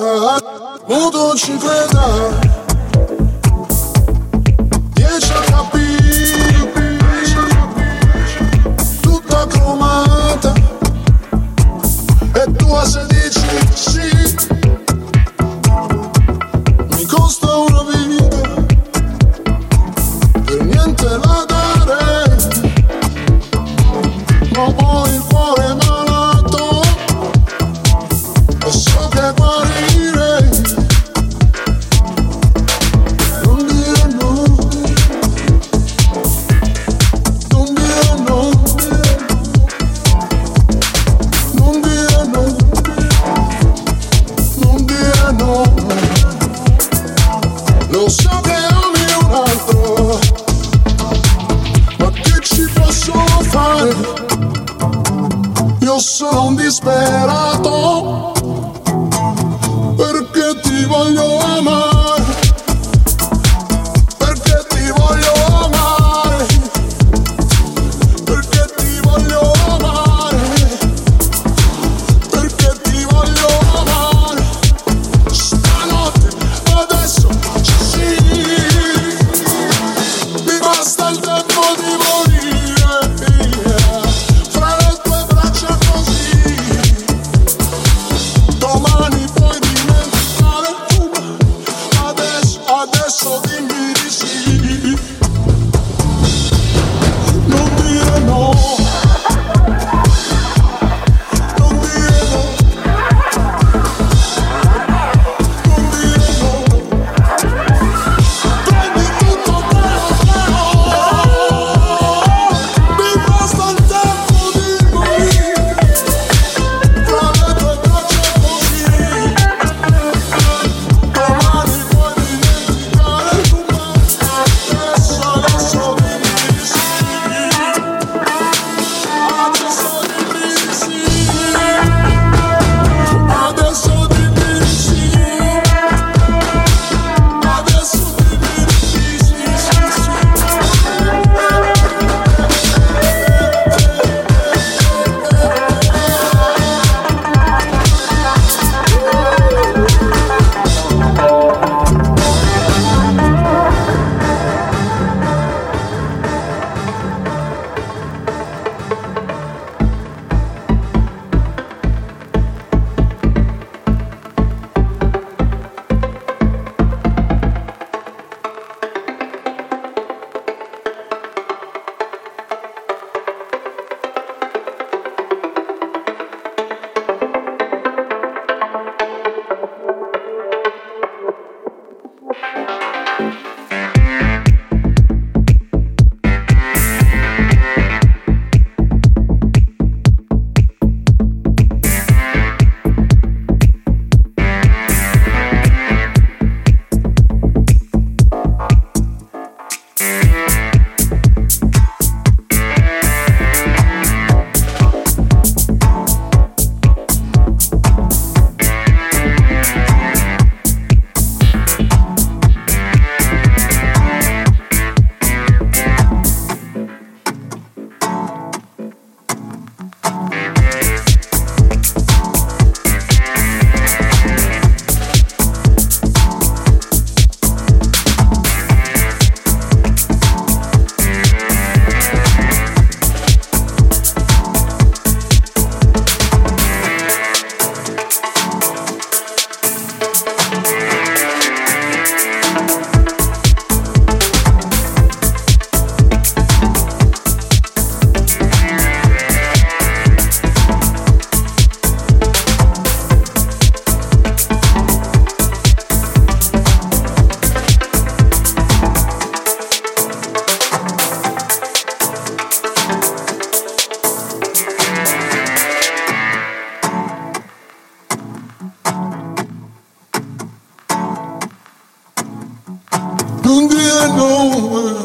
Modo ci creda a capire, Tutta cromata E tu a 16 sì Mi costa una vita. Per niente la dare. Ma ho il cuore malato. E so che guarire. sou um desperador. know